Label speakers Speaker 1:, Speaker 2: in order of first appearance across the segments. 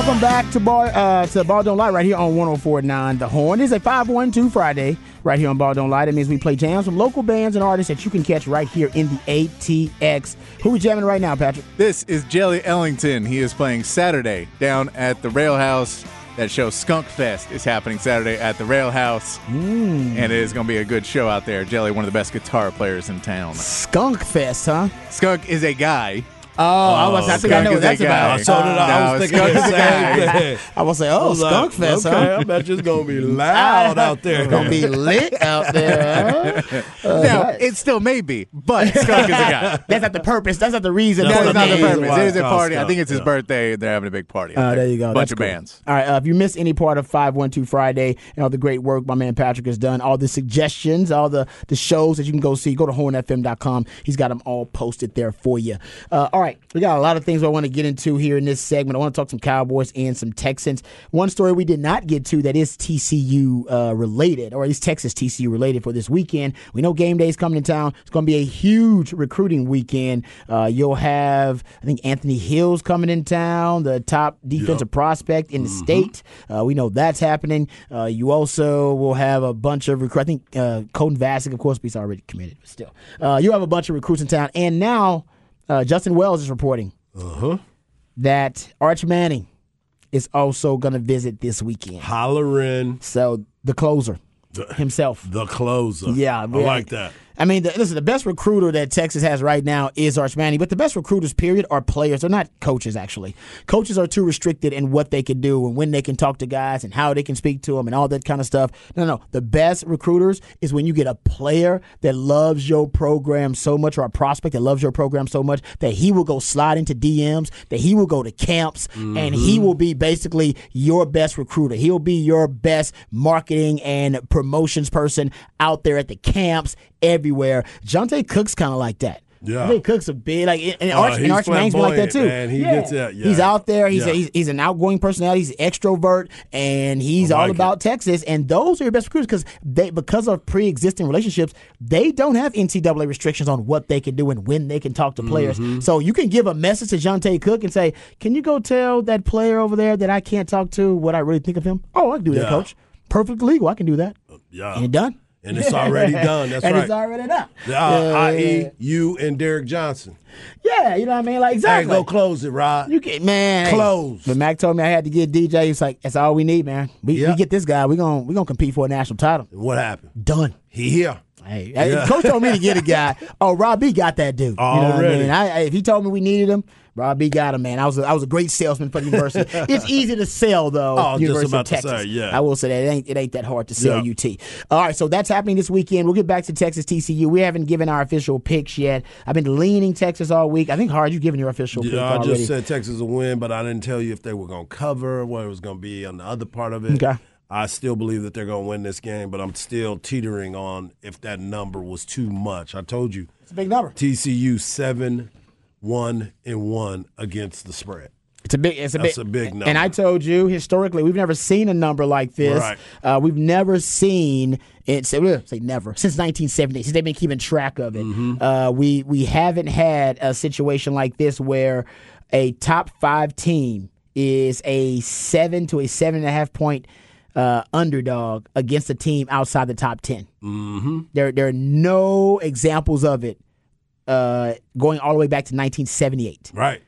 Speaker 1: Welcome back to Ball uh, to Ball Don't Lie right here on 104.9 The Horn. It's a 512 Friday right here on Ball Don't Lie. That means we play jams from local bands and artists that you can catch right here in the ATX. Who we jamming right now, Patrick?
Speaker 2: This is Jelly Ellington. He is playing Saturday down at the Rail House. That show Skunk Fest is happening Saturday at the Rail House.
Speaker 1: Mm.
Speaker 2: And it is going to be a good show out there. Jelly, one of the best guitar players in town.
Speaker 1: Skunk Fest, huh?
Speaker 2: Skunk is a guy.
Speaker 1: Oh, I, was, I think I know what that's about.
Speaker 3: So did I. I was thinking the same thing.
Speaker 1: I was like, oh,
Speaker 3: was
Speaker 1: Skunk Fest,
Speaker 3: okay,
Speaker 1: huh?
Speaker 3: I bet it's gonna be loud out there.
Speaker 1: It's gonna be lit out there. Uh,
Speaker 2: Now, it still may be, but Skunk is a guy.
Speaker 1: that's not the purpose. That's not the reason.
Speaker 2: That
Speaker 1: for
Speaker 2: not the purpose. It is a party. I think it's his birthday. They're having a big party.
Speaker 1: Uh, there you go.
Speaker 2: Bunch
Speaker 1: That's
Speaker 2: of bands.
Speaker 1: All right. Uh, if you missed any part of 512 Friday and all the great work my man Patrick has done, all the suggestions, all the, the shows that you can go see, go to hornfm.com. He's got them all posted there for you. Uh, all right. We got a lot of things I want to get into here in this segment. I want to talk some Cowboys and some Texans. One story we did not get to that is TCU uh, related, or at least Texas TCU related for this weekend. We know game day is coming to town. It's going to be a huge recruiting weekend. Uh, you'll have, I think, Anthony Hills coming in town, the top defensive prospect in the state. Uh, we know that's happening. Uh, you also will have a bunch of recruits. I think uh, Colton Vasek, of course, he's already committed, but still. Uh, you have a bunch of recruits in town. And now uh, Justin Wells is reporting that Arch Manning is also going to visit this weekend.
Speaker 3: Hollering
Speaker 1: So the closer himself.
Speaker 3: the closer.
Speaker 1: Yeah,
Speaker 3: I
Speaker 1: yeah.
Speaker 3: like that.
Speaker 1: I mean, the, listen, the best recruiter that Texas has right now is Arch Manning, but the best recruiters, period, are players. They're not coaches, actually. Coaches are too restricted in what they can do and when they can talk to guys and how they can speak to them and all that kind of stuff. No, no. The best recruiters is when you get a player that loves your program so much or a prospect that loves your program so much that he will go slide into DMs, that he will go to camps, and he mm-hmm. will be basically your best recruiter. He'll be your best marketing and promotions person out there at the camps everywhere. Johntay Cook's kind of like that.
Speaker 3: Yeah.
Speaker 1: Johntay Cook's a big like and
Speaker 3: Uh,
Speaker 1: Arch, and Arch Manning's like that too.
Speaker 3: man. He gets that, yeah.
Speaker 1: He's out there. He's,
Speaker 3: Yeah.
Speaker 1: a, he's he's an outgoing personality. He's an extrovert, and he's
Speaker 3: I
Speaker 1: all
Speaker 3: like
Speaker 1: about Texas. And those are your best recruiters because they because of pre-existing relationships, they don't have NCAA restrictions on what they can do and when they can talk to players.
Speaker 3: Mm-hmm.
Speaker 1: So you can give a message to Johntay Cook and say, "Can you go tell that player over there that I can't talk to what I really think of him?" Oh, I can do that, coach. Perfectly legal. I can do that.
Speaker 3: Yeah.
Speaker 1: And it done.
Speaker 3: And it's already done. That's
Speaker 1: and
Speaker 3: right.
Speaker 1: it's already done.
Speaker 3: Uh,
Speaker 1: Yeah,
Speaker 3: I.e., you and Derrick Johnson.
Speaker 1: yeah, you know what I mean? Like
Speaker 3: Hey,
Speaker 1: exactly.
Speaker 3: go close it, Rod.
Speaker 1: You get man.
Speaker 3: Close.
Speaker 1: But Mack told me I had to get DJ. He was like, "That's all we need, man. We, we get this guy. We're gonna we gonna compete for a national title.
Speaker 3: what happened?
Speaker 1: Done."
Speaker 3: He here.
Speaker 1: Hey, hey, coach told me to get a guy. Oh, Rob B got that dude. You know what I
Speaker 3: Already.
Speaker 1: mean? I- if he told me we needed him, Rob B got him, man. I was a, I was a great salesman for the university. it's easy to sell though.
Speaker 3: Oh, just
Speaker 1: University
Speaker 3: about
Speaker 1: of
Speaker 3: to
Speaker 1: Texas.
Speaker 3: say, yeah.
Speaker 1: I will say that it ain't it ain't that hard to sell
Speaker 3: Yeah.
Speaker 1: UT. All right, so that's happening this weekend. We'll get back to Texas TCU. We haven't given our official picks yet. I've been leaning Texas all week. I think hard you've given your official pick
Speaker 3: Yeah, I
Speaker 1: already.
Speaker 3: just said Texas will win, but I didn't tell you if they were going to cover, what it was going to be on the other part of it.
Speaker 1: Okay.
Speaker 3: I still believe that they're going to win this game, but I'm still teetering on if that number was too much. I told you
Speaker 1: it's a big number.
Speaker 3: TCU seven, one and one against the spread.
Speaker 1: It's a big. It's a
Speaker 3: That's
Speaker 1: big.
Speaker 3: a big
Speaker 1: And I told you historically, we've never seen a number like this.
Speaker 3: Right.
Speaker 1: Uh, we've never seen it. Say, say never since 1970. Since they've been keeping track of it,
Speaker 3: Mm-hmm.
Speaker 1: uh, we we haven't had a situation like this where a top five team is a seven to a seven and a half point uh, underdog against a team outside the top 10 Mm-hmm. There there are no examples of it uh, going all the way back to 1978.
Speaker 3: Right.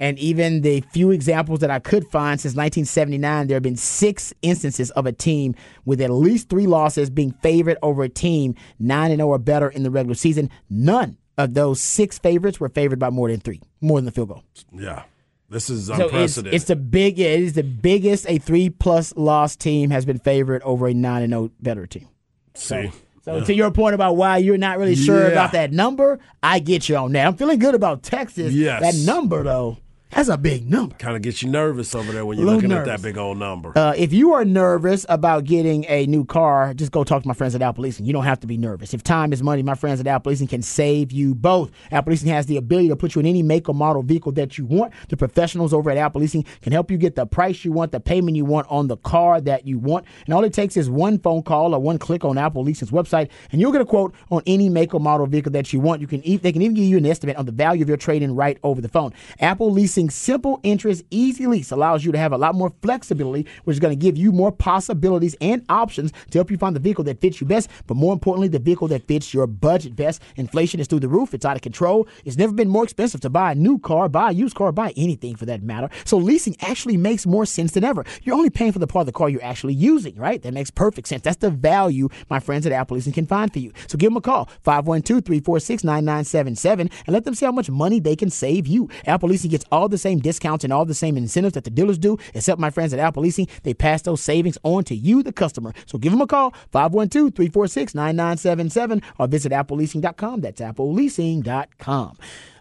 Speaker 1: And even the few examples that I could find since 1979, there have been six instances of a team with at least three losses being favored over a team 9 0 or better in the regular season. None of those six favorites were favored by more than three, more than the field goal.
Speaker 3: Yeah. This is
Speaker 1: So it's,
Speaker 3: unprecedented.
Speaker 1: it's the big. It is the biggest a three plus loss team has been favored over a nine and zero better team.
Speaker 3: See?
Speaker 1: So to your point about why you're not really sure
Speaker 3: Yeah.
Speaker 1: about that number, I get you on that. I'm feeling good about Texas.
Speaker 3: Yes.
Speaker 1: That number though, that's a big number.
Speaker 3: Kind of gets you nervous over there when you're looking at that big old number.
Speaker 1: Uh, if you are nervous about getting a new car, just go talk to my friends at Apple Leasing. You don't have to be nervous. If time is money, my friends at Apple Leasing can save you both. Apple Leasing has the ability to put you in any make or model vehicle that you want. The professionals over at Apple Leasing can help you get the price you want, the payment you want on the car that you want. And all it takes is one phone call or one click on Apple Leasing's website, and you'll get a quote on any make or model vehicle that you want. You can e- they can even give you an estimate on the value of your trade-in right over the phone. Apple Leasing's simple interest, easy lease allows you to have a lot more flexibility, which is going to give you more possibilities and options to help you find the vehicle that fits you best, but more importantly, the vehicle that fits your budget best. Inflation is through the roof, it's out of control. It's never been more expensive to buy a new car, buy a used car, buy anything for that matter. So leasing actually makes more sense than ever. You're only paying for the part of the car you're actually using, right? That makes perfect sense. That's the value my friends at Apple Leasing can find for you. So give them a call, 512-346-9977, and let them see how much money they can save you. Apple Leasing gets all the same discounts and all the same incentives that the dealers do, except my friends at Apple Leasing, they pass those savings on to you, the customer. So give them a call, 512-346-9977, or visit appleleasing.com. That's appleleasing.com.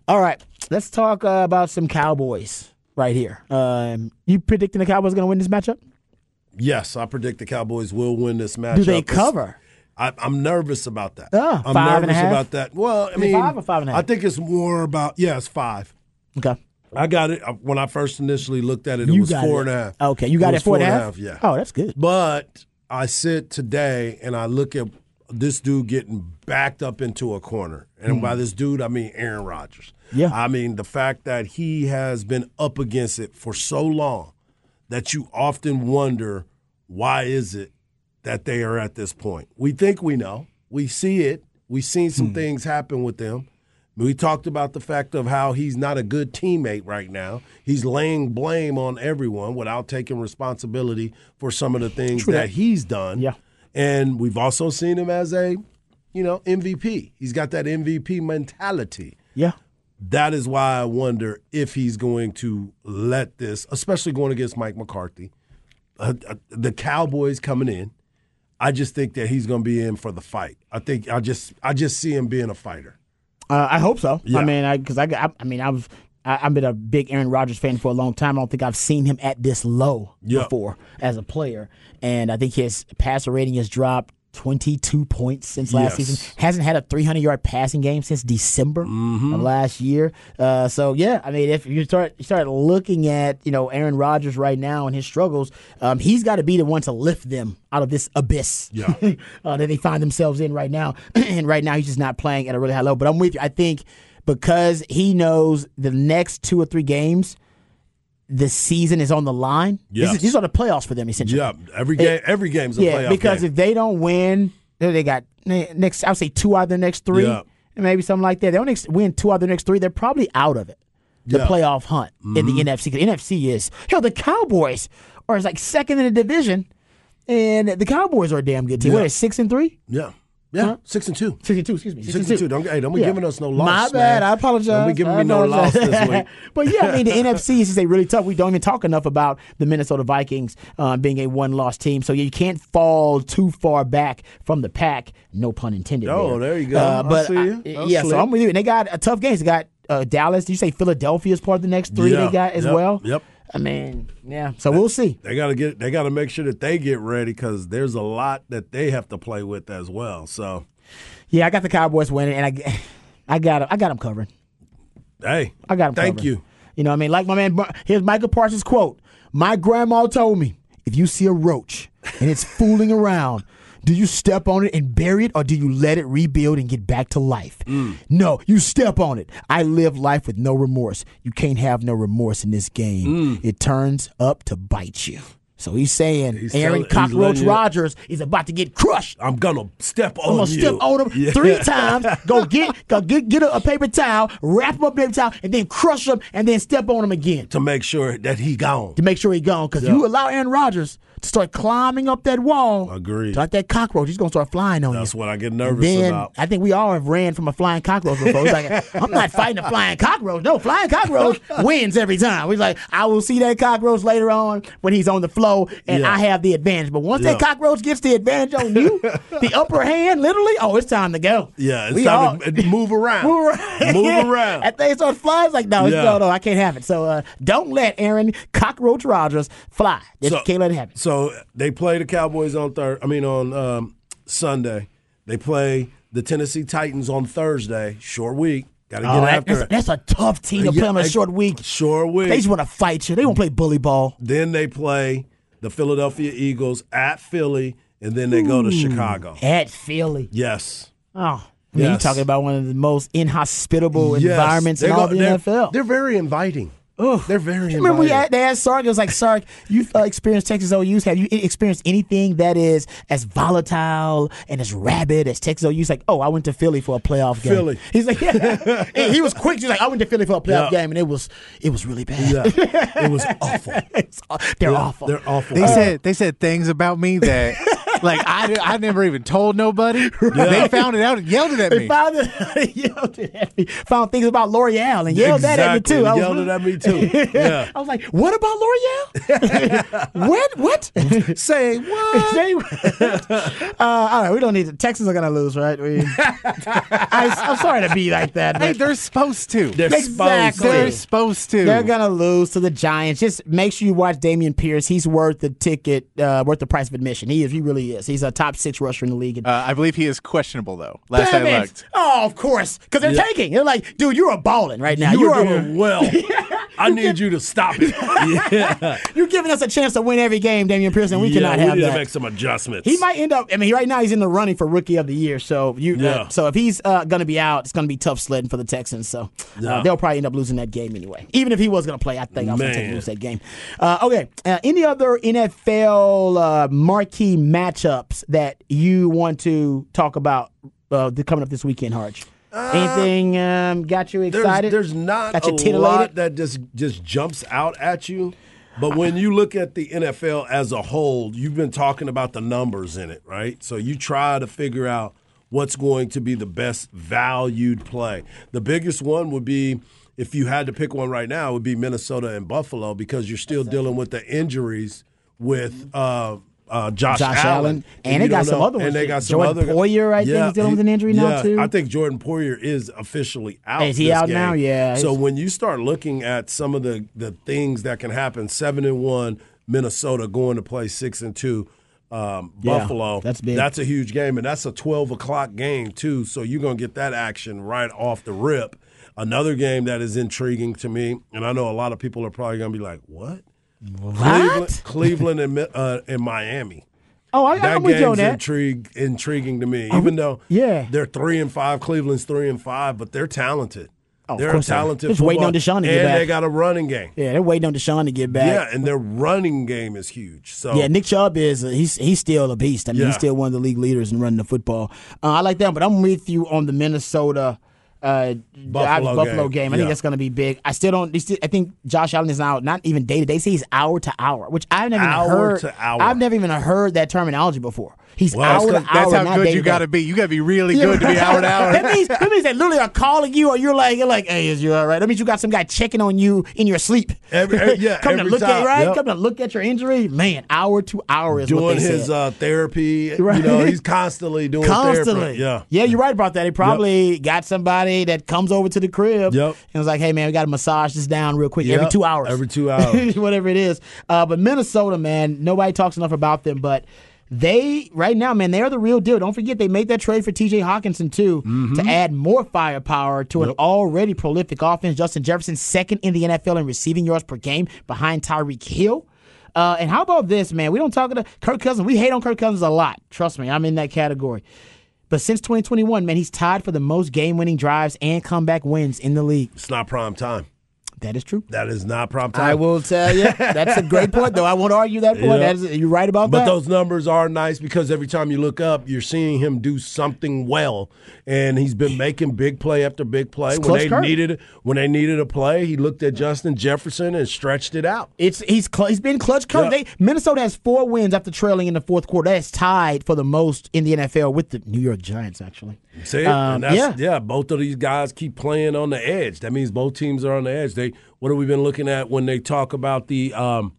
Speaker 1: All right, let's talk uh, about some Cowboys right here. Um, you predicting the Cowboys going to win this matchup?
Speaker 3: yes, I predict the Cowboys will win this matchup.
Speaker 1: Do they cover?
Speaker 3: I, I'm nervous about that.
Speaker 1: Ah,
Speaker 3: I'm
Speaker 1: five
Speaker 3: nervous
Speaker 1: and a half?
Speaker 3: about that. Well, I mean,
Speaker 1: five or five and a half?
Speaker 3: I think it's more about yeah, it's five.
Speaker 1: Okay.
Speaker 3: I got it when I first initially looked at it. It
Speaker 1: You
Speaker 3: was four
Speaker 1: it.
Speaker 3: and a half.
Speaker 1: Okay, you got it,
Speaker 3: was
Speaker 1: four and a half?
Speaker 3: Yeah.
Speaker 1: Oh, that's good.
Speaker 3: But I sit today and I look at this dude getting backed up into a corner. And by this dude, I mean Aaron Rodgers.
Speaker 1: Hmm. Yeah.
Speaker 3: I mean the fact that he has been up against it for so long that you often wonder why is it that they are at this point. We think we know. We see it. We've seen some
Speaker 1: Hmm.
Speaker 3: things happen with them. We talked about the fact of how he's not a good teammate right now. He's laying blame on everyone without taking responsibility for some of the things that he's done.
Speaker 1: Yeah.
Speaker 3: And we've also seen him as a, you know, MVP. He's got that MVP mentality.
Speaker 1: Yeah.
Speaker 3: That is why I wonder if he's going to let this, especially going against Mike McCarthy, uh, uh, the Cowboys coming in. I just think that he's going to be in for the fight. I think I just I just see him being a fighter.
Speaker 1: Uh, I hope so.
Speaker 3: Yeah.
Speaker 1: I mean, I because I, got- I, mean, I've I, I've been a big Aaron Rodgers fan for a long time. I don't think I've seen him at this low
Speaker 3: Yeah.
Speaker 1: before as a player, and I think his passer rating has dropped. 22 points since last
Speaker 3: Yes.
Speaker 1: season. Hasn't had a 300 yard passing game since December
Speaker 3: Mm-hmm.
Speaker 1: of last year. Uh, so yeah, I mean, if you start you start looking at you know Aaron Rodgers right now and his struggles, um, he's got to be the one to lift them out of this abyss
Speaker 3: Yeah.
Speaker 1: uh, that they find themselves in right now. and right now, he's just not playing at a really high level. But I'm with you. I think because he knows the next two or three games, the season is on the line. This is-
Speaker 3: Yes.
Speaker 1: these are the playoffs for them, essentially.
Speaker 3: Yeah, every game every game's a
Speaker 1: Yeah, because
Speaker 3: game.
Speaker 1: if they don't win, they got next. I would say two out of the next three,
Speaker 3: Yeah.
Speaker 1: and maybe something like that. They only win two out of the next three. They're probably out of it. The
Speaker 3: Yeah. Mm-hmm.
Speaker 1: playoff hunt in the NFC. 'Cause the NFC is hell. The Cowboys are like second in the division, and the Cowboys are a damn good team. What
Speaker 3: Yeah.
Speaker 1: are six and three?
Speaker 3: yeah, yeah, six and two.
Speaker 1: 62, excuse me.
Speaker 3: 62. Don't, hey, don't be
Speaker 1: Yeah.
Speaker 3: giving us no loss.
Speaker 1: My
Speaker 3: man.
Speaker 1: bad. I apologize.
Speaker 3: Don't be giving
Speaker 1: I
Speaker 3: me no loss this week.
Speaker 1: but yeah, I mean, the NFC is just a really tough. We don't even talk enough about the Minnesota Vikings uh, being a one loss team. So you can't fall too far back from the pack. No pun intended.
Speaker 3: Oh, there you go.
Speaker 1: Uh, but
Speaker 3: see you.
Speaker 1: I- yeah, so. I'm with you. And they got a tough games. They got uh, Dallas. Did you say Philadelphia is part of the next three
Speaker 3: Yeah.
Speaker 1: they got as
Speaker 3: Yep.
Speaker 1: well?
Speaker 3: Yep.
Speaker 1: I mean, yeah. So we'll see.
Speaker 3: They got to get. They got to make sure that they get ready because there's a lot that they have to play with as well. So,
Speaker 1: Yeah, I got the Cowboys winning, and I, I got, I got them covering.
Speaker 3: hey,
Speaker 1: I got him.
Speaker 3: Thank
Speaker 1: covered.
Speaker 3: you.
Speaker 1: You know what I mean? Like my man, here's Micah Parsons' quote. My grandma told me, if you see a roach and it's fooling around, do you step on it and bury it or do you let it rebuild and get back to life?
Speaker 3: Mm.
Speaker 1: No, you step on it. I live life with no remorse. You can't have no remorse in this game.
Speaker 3: Mm.
Speaker 1: It turns up to bite you. So he's saying
Speaker 3: He's
Speaker 1: Aaron
Speaker 3: telling-
Speaker 1: Cockroach Rodgers is about to get crushed.
Speaker 3: I'm gonna step on
Speaker 1: I'm gonna
Speaker 3: you.
Speaker 1: step on him
Speaker 3: Yeah.
Speaker 1: three times. Go get go get get a, a paper towel, wrap him up in a paper towel, and then crush him, and then step on him again
Speaker 3: to make sure that he gone.
Speaker 1: to make sure he's gone. Because
Speaker 3: Yeah.
Speaker 1: you allow Aaron Rodgers start climbing up that wall,
Speaker 3: Agreed.
Speaker 1: like that cockroach, he's gonna start flying on
Speaker 3: That's
Speaker 1: you.
Speaker 3: That's what I get
Speaker 1: And
Speaker 3: nervous
Speaker 1: then
Speaker 3: about.
Speaker 1: I think we all have ran from a flying cockroach before. It's like I'm not fighting a flying cockroach. No, flying cockroach wins every time. We're like, I will see that cockroach later on when he's on the flow, and
Speaker 3: Yeah.
Speaker 1: I have the advantage. But once that cockroach gets the advantage on you, the upper hand, literally, oh, it's time to go.
Speaker 3: Yeah, it's
Speaker 1: We
Speaker 3: time
Speaker 1: all-
Speaker 3: to move around.
Speaker 1: Move around.
Speaker 3: Move
Speaker 1: Yeah.
Speaker 3: around.
Speaker 1: That thing starts flying. It's like, no,
Speaker 3: Yeah.
Speaker 1: no, no, I can't have it. So uh, don't let Aaron Cockroach Rodgers fly. Just
Speaker 3: So-
Speaker 1: can't let it happen.
Speaker 3: So they play the Cowboys on third. I mean on um, Sunday. They play the Tennessee Titans on Thursday. Short week. Got to get
Speaker 1: Oh,
Speaker 3: after
Speaker 1: that's,
Speaker 3: it.
Speaker 1: that's a tough team to
Speaker 3: Yeah,
Speaker 1: play on a short week.
Speaker 3: Short week.
Speaker 1: They just want to fight you. They want to play bully ball.
Speaker 3: then they play the Philadelphia Eagles at Philly, and then they go to Chicago.
Speaker 1: At Philly.
Speaker 3: Yes.
Speaker 1: Oh. I mean, you're talking about one of the most inhospitable
Speaker 3: Yes.
Speaker 1: environments in
Speaker 3: They're
Speaker 1: all
Speaker 3: go-
Speaker 1: the NFL.
Speaker 3: They're very inviting. They're very
Speaker 1: Remember, we had, they asked Sark. It was like, Sark, you've uh, experienced Texas OU's. Have you experienced anything that is as volatile and as rabid as Texas OU's? Like, oh, I went to Philly for a playoff game.
Speaker 3: Philly.
Speaker 1: He's like, yeah. He was quick. He's like, I went to Philly for a playoff
Speaker 3: Yeah.
Speaker 1: game, and it was it was really bad.
Speaker 3: yeah. It was awful.
Speaker 1: It's- they're awful.
Speaker 3: They're awful.
Speaker 2: They said they said things about me that like I, I never even told nobody. They found it out and yelled it at
Speaker 1: They
Speaker 2: me.
Speaker 1: found it, yelled it at me. Found things about Loreal and yelled that at me too. I was
Speaker 3: Yelled it at me too. Yeah.
Speaker 1: I was like, "What about Loreal? what? What?
Speaker 3: Say what?
Speaker 1: Say what? uh, all right, we don't need to. Texans are gonna lose, right? We, I, am sorry to be like that.
Speaker 2: Hey, they're supposed to.
Speaker 3: They're
Speaker 1: Exactly.
Speaker 3: supposed
Speaker 2: They're
Speaker 3: to.
Speaker 2: supposed to.
Speaker 1: they're gonna lose to the Giants. Just make sure you watch Dameon Pierce. He's worth the ticket, uh, worth the price of admission. He is. He really is. He's a top six rusher in the league.
Speaker 2: Uh, I believe he is questionable though. Last
Speaker 1: Damn
Speaker 2: I
Speaker 1: it.
Speaker 2: looked.
Speaker 1: Oh, of course, because they're taking. They're like, dude, you're a balling right now.
Speaker 3: You
Speaker 1: You
Speaker 3: are
Speaker 1: are
Speaker 3: doing well. I need you to stop it. Yeah.
Speaker 1: You're giving us a chance to win every game, Dameon Pearson. we
Speaker 3: yeah,
Speaker 1: cannot
Speaker 3: we
Speaker 1: have
Speaker 3: need
Speaker 1: that.
Speaker 3: to make some adjustments.
Speaker 1: He might end up. I mean, right now he's in the running for rookie of the year. So you, uh, so if he's uh, going to be out, it's going to be tough sledding for the Texans. So uh, they'll probably end up losing that game anyway. Even if he was going to play, I think I was going to lose that game. Uh, okay. Uh, any other NFL uh, marquee matchups that you want to talk about uh, coming up this weekend, Harge? Anything um, got you
Speaker 3: Uh, there's,
Speaker 1: excited?
Speaker 3: there's not
Speaker 1: Got
Speaker 3: a lot that just just jumps out at you. But when you look at the NFL as a whole, you've been talking about the numbers in it, right? So you try to figure out what's going to be the best valued play. The biggest one would be if you had to pick one right now, it would be Minnesota and Buffalo because you're still dealing with the injuries with uh, uh, Josh,
Speaker 1: Josh
Speaker 3: Allen.
Speaker 1: Allen. And they got some
Speaker 3: know-
Speaker 1: other ones
Speaker 3: And they got some
Speaker 1: Jordan
Speaker 3: other
Speaker 1: Poyer, I think, is dealing with an injury now, too.
Speaker 3: I think Jordan Poyer is officially out.
Speaker 1: Is he out
Speaker 3: game.
Speaker 1: now? Yeah.
Speaker 3: So when you start looking at some of the the things that can happen, seven and one Minnesota going to play six and two. Um,
Speaker 1: Yeah,
Speaker 3: Buffalo.
Speaker 1: that's big.
Speaker 3: That's a huge game, and that's a twelve o'clock game too. So you're gonna get that action right off the rip. Another game that is intriguing to me, and I know a lot of people are probably gonna be like, "What?" Cleveland,
Speaker 1: What?
Speaker 3: Cleveland and uh, and Miami.
Speaker 1: Oh, I,
Speaker 3: That
Speaker 1: I'm with you on that.
Speaker 3: intrigue, intriguing to me. Even though
Speaker 1: yeah.
Speaker 3: they're three and five, Cleveland's three and five, but they're talented.
Speaker 1: Oh,
Speaker 3: they're a
Speaker 1: course they are.
Speaker 3: talented.
Speaker 1: Just waiting on Deshaun to get
Speaker 3: and
Speaker 1: back.
Speaker 3: they got a running game.
Speaker 1: Yeah, they're waiting on Deshaun to get back.
Speaker 3: Yeah, and their running game is huge. So
Speaker 1: Yeah, Nick Chubb is uh, he's he's still a beast. I mean,
Speaker 3: Yeah.
Speaker 1: he's still one of the league leaders in running the football. Uh, I like that, but I'm with you on the Minnesota uh,
Speaker 3: Buffalo
Speaker 1: Buffalo
Speaker 3: game.
Speaker 1: game. I think that's going to be big. I still don't. I think Josh Allen is now not even day to day. They say he's hour to hour, which I've never
Speaker 3: Hour
Speaker 1: heard.
Speaker 3: to hour.
Speaker 1: I've never even heard that terminology before. He's
Speaker 3: Well,
Speaker 1: hour to hour.
Speaker 2: That's how good you got to be. You got to be really good to be hour to hour.
Speaker 1: that means that means they literally are calling you, or you're like, you're like, hey, is you all right? That means you got some guy checking on you in your sleep.
Speaker 3: Every- eh, yeah,
Speaker 1: come to
Speaker 3: every
Speaker 1: look at right,
Speaker 3: Yep.
Speaker 1: come to look at your injury. Man, hour to hour is what
Speaker 3: doing his uh, therapy.
Speaker 1: Right.
Speaker 3: You know, he's constantly doing
Speaker 1: Constantly,
Speaker 3: therapy. Yeah,
Speaker 1: yeah, you're right about that. He probably got somebody that comes over to the crib
Speaker 3: Yep.
Speaker 1: and was like, "Hey, man, we got to massage this down real quick every two hours,
Speaker 3: Every two hours.
Speaker 1: whatever it is." Uh, but Minnesota, man, nobody talks enough about them, but. They right now, man, they are the real deal. Don't forget they made that trade for T.J. Hockenson too
Speaker 3: Mm-hmm.
Speaker 1: to add more firepower to an already prolific offense. Justin Jefferson second in the NFL in receiving yards per game behind Tyreek Hill. Uh, and how about this, man? We don't talk about Kirk Cousins. We hate on Kirk Cousins a lot. Trust me, I'm in that category. But since 2021, man, he's tied for the most game-winning drives and comeback wins in the league.
Speaker 3: it's not prime time.
Speaker 1: That is true.
Speaker 3: That is not prompt time.
Speaker 1: I will tell you. That's a great point, though. I won't argue that point.
Speaker 3: Yeah.
Speaker 1: That is, you're right about
Speaker 3: But
Speaker 1: that.
Speaker 3: But those numbers are nice because every time you look up, you're seeing him do something well, and he's been making big play after big play.
Speaker 1: It's
Speaker 3: when they
Speaker 1: curve.
Speaker 3: needed when they needed a play, he looked at Justin Jefferson and stretched it out.
Speaker 1: It's he's cl- he's been clutch.
Speaker 3: Yeah.
Speaker 1: They, Minnesota has four wins after trailing in the fourth quarter. That's tied for the most in the NFL with the New York Giants. Actually,
Speaker 3: See,
Speaker 1: Um,
Speaker 3: and that's,
Speaker 1: yeah.
Speaker 3: yeah, Both of these guys keep playing on the edge. That means both teams are on the edge. They what have we been looking at when they talk about the um,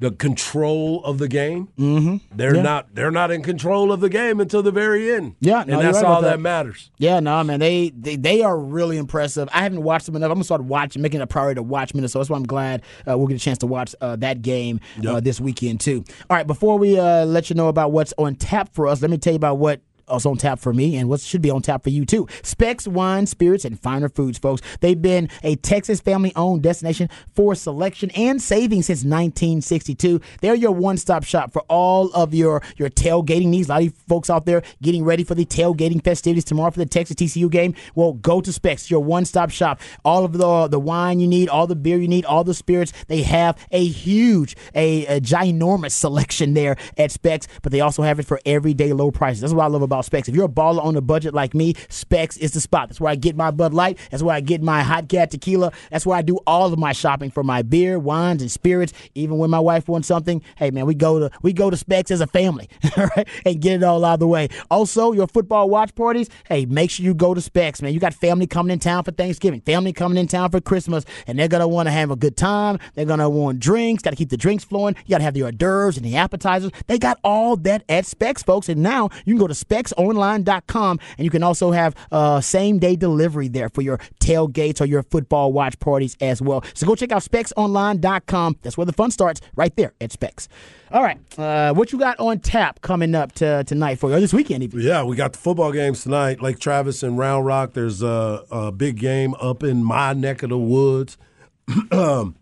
Speaker 3: the control of the game? Mm-hmm. They're
Speaker 1: Yeah.
Speaker 3: not they're not in control of the game until the very end.
Speaker 1: Yeah, no,
Speaker 3: and that's
Speaker 1: right
Speaker 3: all that
Speaker 1: that.
Speaker 3: matters.
Speaker 1: yeah, no man, they, they they are really impressive. I haven't watched them enough. I'm gonna start watching, making it a priority to watch Minnesota. That's why I'm glad uh, we'll get a chance to watch uh, that game uh, this weekend too. All right, before we uh, let you know about what's on tap for us, let me tell you about what else on tap for me and what should be on tap for you too. Specs Wine, Spirits, and Finer Foods, folks. They've been a Texas family owned destination for selection and saving since 1962. They're your one stop shop for all of your, your tailgating needs. A lot of folks out there getting ready for the tailgating festivities tomorrow for the Texas TCU game. Well, go to Specs, your one stop shop. All of the, the wine you need, all the beer you need, all the spirits. They have a huge, a, a ginormous selection there at Specs, but they also have it for everyday low prices. That's what I love about Specs. If you're a baller on a budget like me, Specs is the spot. That's where I get my Bud Light. That's where I get my Hot Cat tequila. That's where I do all of my shopping for my beer, wines, and spirits. Even when my wife wants something, hey man, we go to we go to Specs as a family, all right, and get it all out of the way. Also, your football watch parties, hey, make sure you go to Specs, man. You got family coming in town for Thanksgiving, family coming in town for Christmas, and they're gonna want to have a good time. They're gonna want drinks. Got to keep the drinks flowing. You got to have the hors d'oeuvres and the appetizers. They got all that at Specs, folks. And now you can go to specsonline.com and you can also have uh, same day delivery there for your tailgates or your football watch parties as well. So go check out specsonline.com. That's where the fun starts, right there at Specs. All right, uh, what you got on tap coming up to, tonight for you, or this weekend even?
Speaker 3: Yeah, we got the football games tonight. Lake Travis and Round Rock. There's a, a big game up in my neck of the woods. I'm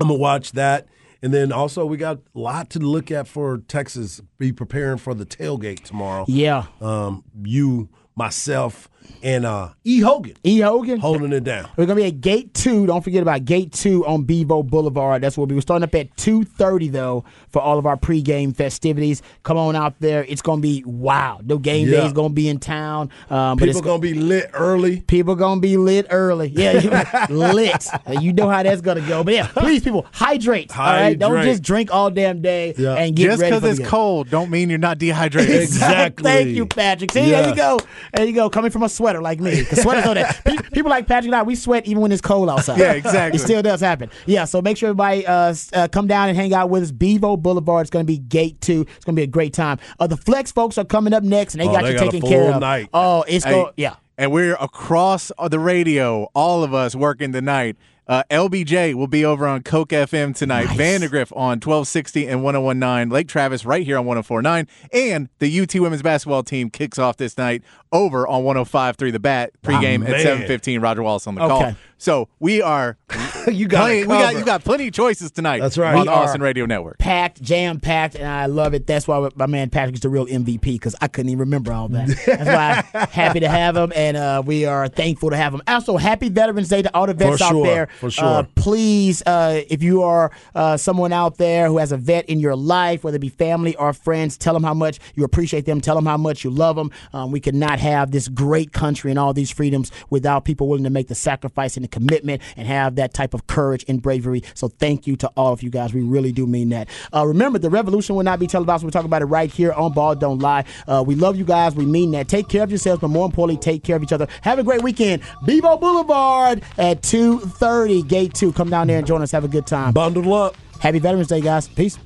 Speaker 3: gonna watch that, and then also we got a lot to look at for Texas. Be preparing for the tailgate tomorrow.
Speaker 1: Yeah,
Speaker 3: Um, you, myself, and uh, E Hogan
Speaker 1: E. Hogan.
Speaker 3: holding it down.
Speaker 1: We're gonna be at Gate Two. Don't forget about Gate Two on Bevo Boulevard. That's where we were starting up at two thirty though for all of our pregame festivities. Come on out there. It's gonna be wow. No game
Speaker 3: Yeah.
Speaker 1: day is gonna be in town. Um, but
Speaker 3: People
Speaker 1: it's
Speaker 3: gonna be lit early.
Speaker 1: People gonna be lit early. Yeah, lit. You know how that's gonna go. But yeah, please, people, hydrate. All right, don't just drink all damn day
Speaker 3: Yeah.
Speaker 1: and get
Speaker 2: Just
Speaker 1: ready
Speaker 2: because
Speaker 1: for the
Speaker 2: it's
Speaker 1: game.
Speaker 2: cold don't mean you're not dehydrated.
Speaker 3: Exactly.
Speaker 1: Thank you, Patrick. See, there you go. There you go. Coming from a sweater like me. Because sweaters know that. Pe- People like Patrick and I, we sweat even when it's cold outside.
Speaker 2: Yeah, exactly.
Speaker 1: It still does happen. Yeah, so make sure everybody uh, uh, come down and hang out with us. Bevo Boulevard. It's going to be gate two. It's going to be a great time. Uh, the Flex folks are coming up next, and they
Speaker 3: Oh,
Speaker 1: got
Speaker 3: they
Speaker 1: you
Speaker 3: got
Speaker 1: taken care of.
Speaker 3: night.
Speaker 1: Oh, it's
Speaker 2: Hey,
Speaker 1: go. Yeah.
Speaker 2: And we're across the radio, all of us working tonight. Uh, LBJ will be over on KOKE FM tonight. Vandergrift on 1260 and 1019. Lake Travis right here on 1049. And the UT women's basketball team kicks off this night over on 1053 The Bat pregame
Speaker 3: Ah,
Speaker 2: at 715. Roger Wallace on the call. So we are.
Speaker 3: you got
Speaker 2: plenty, we got you got plenty of choices tonight.
Speaker 3: That's right.
Speaker 2: On
Speaker 1: We
Speaker 2: the Austin Radio Network.
Speaker 1: packed, jam packed, and I love it. That's why my man Patrick is the real MVP because I couldn't even remember all that. That's why I'm happy to have him, and uh, we are thankful to have him. Also, happy Veterans Day to all the vets
Speaker 3: For
Speaker 1: out
Speaker 3: sure,
Speaker 1: there.
Speaker 3: for sure.
Speaker 1: Uh, please, uh, if you are uh, someone out there who has a vet in your life, whether it be family or friends, tell them how much you appreciate them. Tell them how much you love them. Um, we could not have this great country and all these freedoms without people willing to make the sacrifice and the commitment and have that type of courage and bravery. So thank you to all of you guys. We really do mean that. Uh, remember, the revolution will not be televised. We'll talk about it right here on Ball Don't Lie. Uh, we love you guys. We mean that. Take care of yourselves, but more importantly, take care of each other. Have a great weekend. Bevo Boulevard at 2.30, Gate 2. Come down there and join us. Have a good time.
Speaker 3: Bundled up.
Speaker 1: Happy Veterans Day, guys. Peace.